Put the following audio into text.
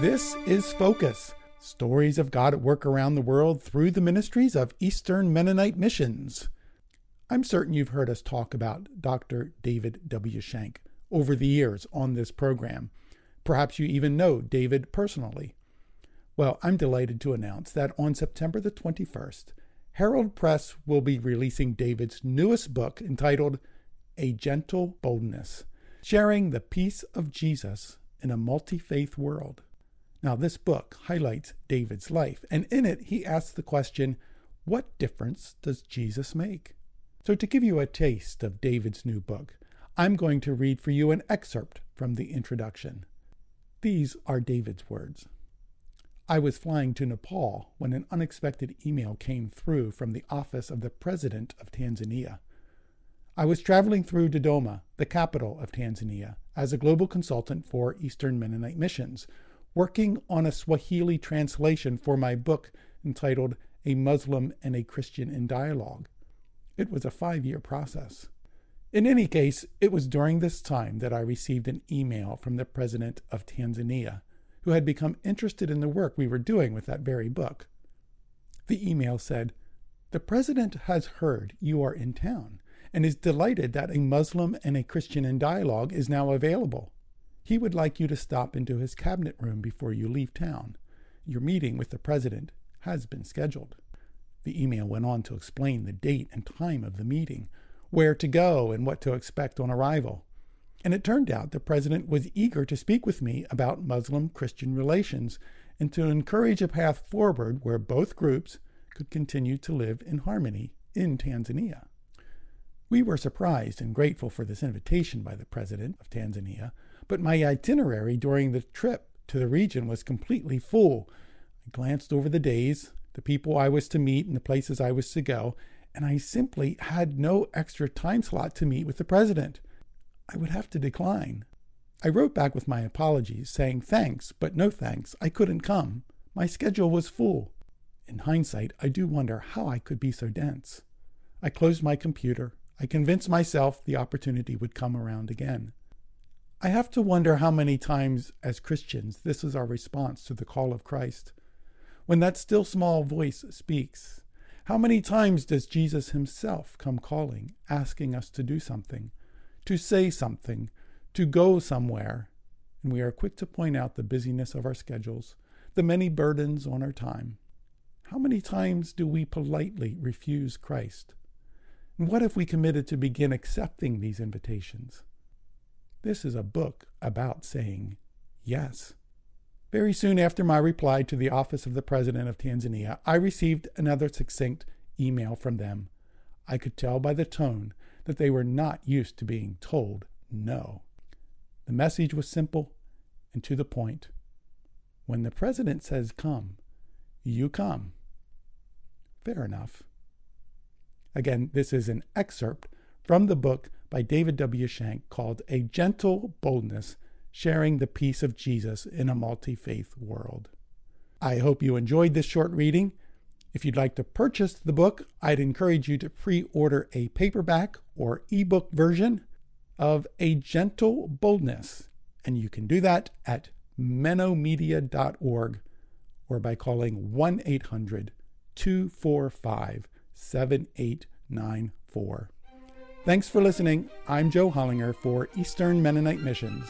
This is Focus Stories of God at Work Around the World through the ministries of Eastern Mennonite Missions. I'm certain you've heard us talk about Dr. David W. Shenk over the years on this program. Perhaps you even know David personally. Well, I'm delighted to announce that on September the 21st, Herald Press will be releasing David's newest book entitled A Gentle Boldness Sharing the Peace of Jesus in a Multi Faith World. Now, this book highlights David's life, and in it, he asks the question what difference does Jesus make? So, to give you a taste of David's new book, I'm going to read for you an excerpt from the introduction. These are David's words. I was flying to Nepal when an unexpected email came through from the office of the President of Tanzania. I was traveling through Dodoma, the capital of Tanzania, as a global consultant for Eastern Mennonite Missions, working on a Swahili translation for my book entitled A Muslim and a Christian in Dialogue. It was a five year process. In any case, it was during this time that I received an email from the president of Tanzania, who had become interested in the work we were doing with that very book. The email said, The president has heard you are in town and is delighted that a Muslim and a Christian in dialogue is now available. He would like you to stop into his cabinet room before you leave town. Your meeting with the president has been scheduled. The email went on to explain the date and time of the meeting, where to go, and what to expect on arrival. And it turned out the president was eager to speak with me about Muslim Christian relations and to encourage a path forward where both groups could continue to live in harmony in Tanzania. We were surprised and grateful for this invitation by the president of Tanzania, but my itinerary during the trip to the region was completely full. I glanced over the days, the people I was to meet, and the places I was to go, and I simply had no extra time slot to meet with the president. I would have to decline. I wrote back with my apologies, saying thanks, but no thanks. I couldn't come. My schedule was full. In hindsight, I do wonder how I could be so dense. I closed my computer. I convinced myself the opportunity would come around again. I have to wonder how many times, as Christians, this is our response to the call of Christ. When that still small voice speaks, how many times does Jesus himself come calling, asking us to do something, to say something, to go somewhere? And we are quick to point out the busyness of our schedules, the many burdens on our time. How many times do we politely refuse Christ? And what if we committed to begin accepting these invitations? This is a book about saying yes. Very soon after my reply to the office of the President of Tanzania, I received another succinct email from them. I could tell by the tone that they were not used to being told no. The message was simple and to the point. When the President says come, you come. Fair enough. Again, this is an excerpt from the book by David W. Shenk called A Gentle Boldness Sharing the Peace of Jesus in a Multi Faith World. I hope you enjoyed this short reading. If you'd like to purchase the book, I'd encourage you to pre order a paperback or ebook version of A Gentle Boldness. And you can do that at mennomedia.org or by calling 1 800 245 7894. Thanks for listening. I'm Joe Hollinger for Eastern Mennonite Missions.